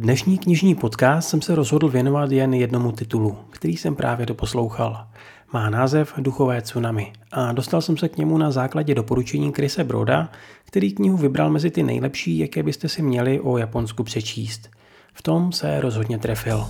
Dnešní knižní podcast jsem se rozhodl věnovat jen jednomu titulu, který jsem právě doposlouchal. Má název Duchové tsunami a dostal jsem se k němu na základě doporučení Krise Broda, který knihu vybral mezi ty nejlepší, jaké byste si měli o Japonsku přečíst. V tom se rozhodně trefil.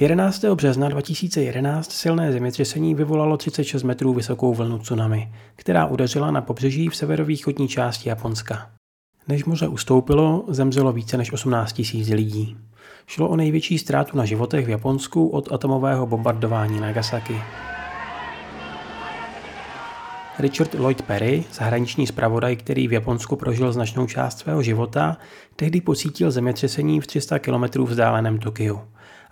11. března 2011 silné zemětřesení vyvolalo 36 metrů vysokou vlnu tsunami, která udeřila na pobřeží v severovýchodní části Japonska. Než moře ustoupilo, zemřelo více než 18 000 lidí. Šlo o největší ztrátu na životech v Japonsku od atomového bombardování Nagasaki. Richard Lloyd Perry, zahraniční zpravodaj, který v Japonsku prožil značnou část svého života, tehdy pocítil zemětřesení v 300 km vzdáleném Tokiu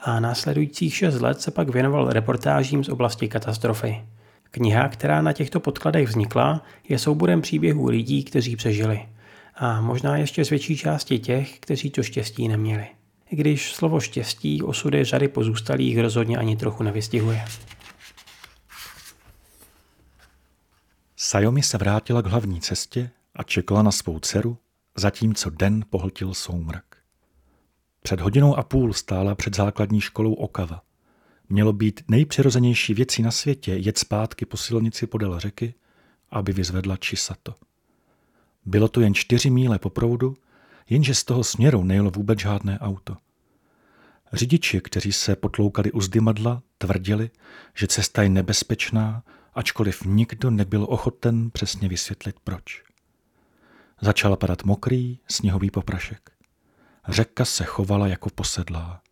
a následujících šest let se pak věnoval reportážím z oblasti katastrofy. Kniha, která na těchto podkladech vznikla, je souborem příběhů lidí, kteří přežili. A možná ještě z větší části těch, kteří to štěstí neměli. I když slovo štěstí osudy řady pozůstalých rozhodně ani trochu nevystihuje. Sayomi se vrátila k hlavní cestě a čekala na svou dceru, zatímco den pohltil soumrak. Před hodinou a půl stála před základní školou Okava. Mělo být nejpřirozenější věcí na světě jet zpátky po silnici podél řeky, aby vyzvedla Čisato. Bylo to jen čtyři míle po proudu, jenže z toho směru nejelo vůbec žádné auto. Řidiči, kteří se potloukali u zdymadla, tvrdili, že cesta je nebezpečná, ačkoliv nikdo nebyl ochoten přesně vysvětlit proč. Začala padat mokrý, sněhový poprašek. Řeka se chovala jako posedlá.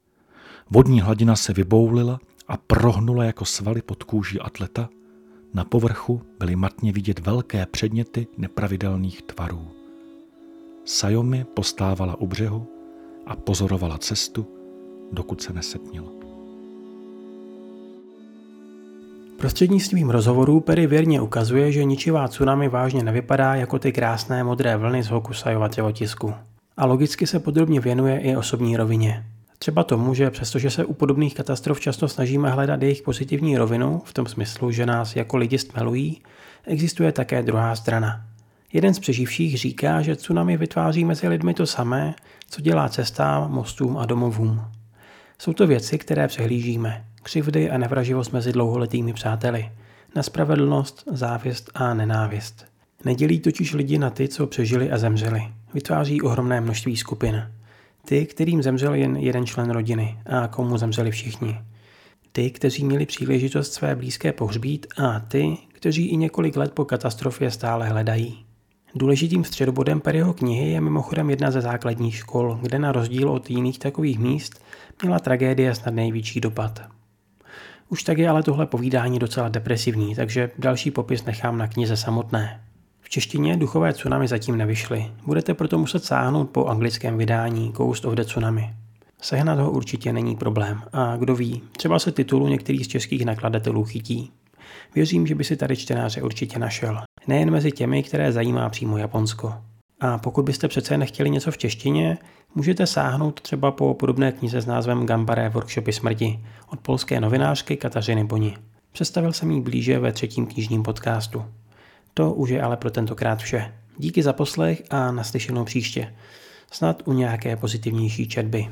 Vodní hladina se vyboulila a prohnula jako svaly pod kůží atleta. Na povrchu byly matně vidět velké předměty nepravidelných tvarů. Sajomi postávala u břehu a pozorovala cestu, dokud se nesetnilo. Prostřednictvím rozhovorů Perry věrně ukazuje, že ničivá tsunami vážně nevypadá jako ty krásné modré vlny z Hokusajova tělotisku a logicky se podrobně věnuje i osobní rovině. Třeba tomu, že přestože se u podobných katastrof často snažíme hledat jejich pozitivní rovinu, v tom smyslu, že nás jako lidi stmelují, existuje také druhá strana. Jeden z přeživších říká, že tsunami vytváří mezi lidmi to samé, co dělá cestám, mostům a domovům. Jsou to věci, které přehlížíme. Křivdy a nevraživost mezi dlouholetými přáteli. Nespravedlnost, závěst a nenávist. Nedělí totiž lidi na ty, co přežili a zemřeli vytváří ohromné množství skupin. Ty, kterým zemřel jen jeden člen rodiny a komu zemřeli všichni. Ty, kteří měli příležitost své blízké pohřbít a ty, kteří i několik let po katastrofě stále hledají. Důležitým středobodem Perryho knihy je mimochodem jedna ze základních škol, kde na rozdíl od jiných takových míst měla tragédie snad největší dopad. Už tak je ale tohle povídání docela depresivní, takže další popis nechám na knize samotné. V češtině duchové tsunami zatím nevyšly, budete proto muset sáhnout po anglickém vydání Ghost of the Tsunami. Sehnat ho určitě není problém a kdo ví, třeba se titulu některých z českých nakladatelů chytí. Věřím, že by si tady čtenáře určitě našel, nejen mezi těmi, které zajímá přímo Japonsko. A pokud byste přece nechtěli něco v češtině, můžete sáhnout třeba po podobné knize s názvem Gambaré workshopy smrti od polské novinářky Katařiny Boni. Představil jsem ji blíže ve třetím knižním podcastu. To už je ale pro tentokrát vše. Díky za poslech a naslyšenou příště. Snad u nějaké pozitivnější četby.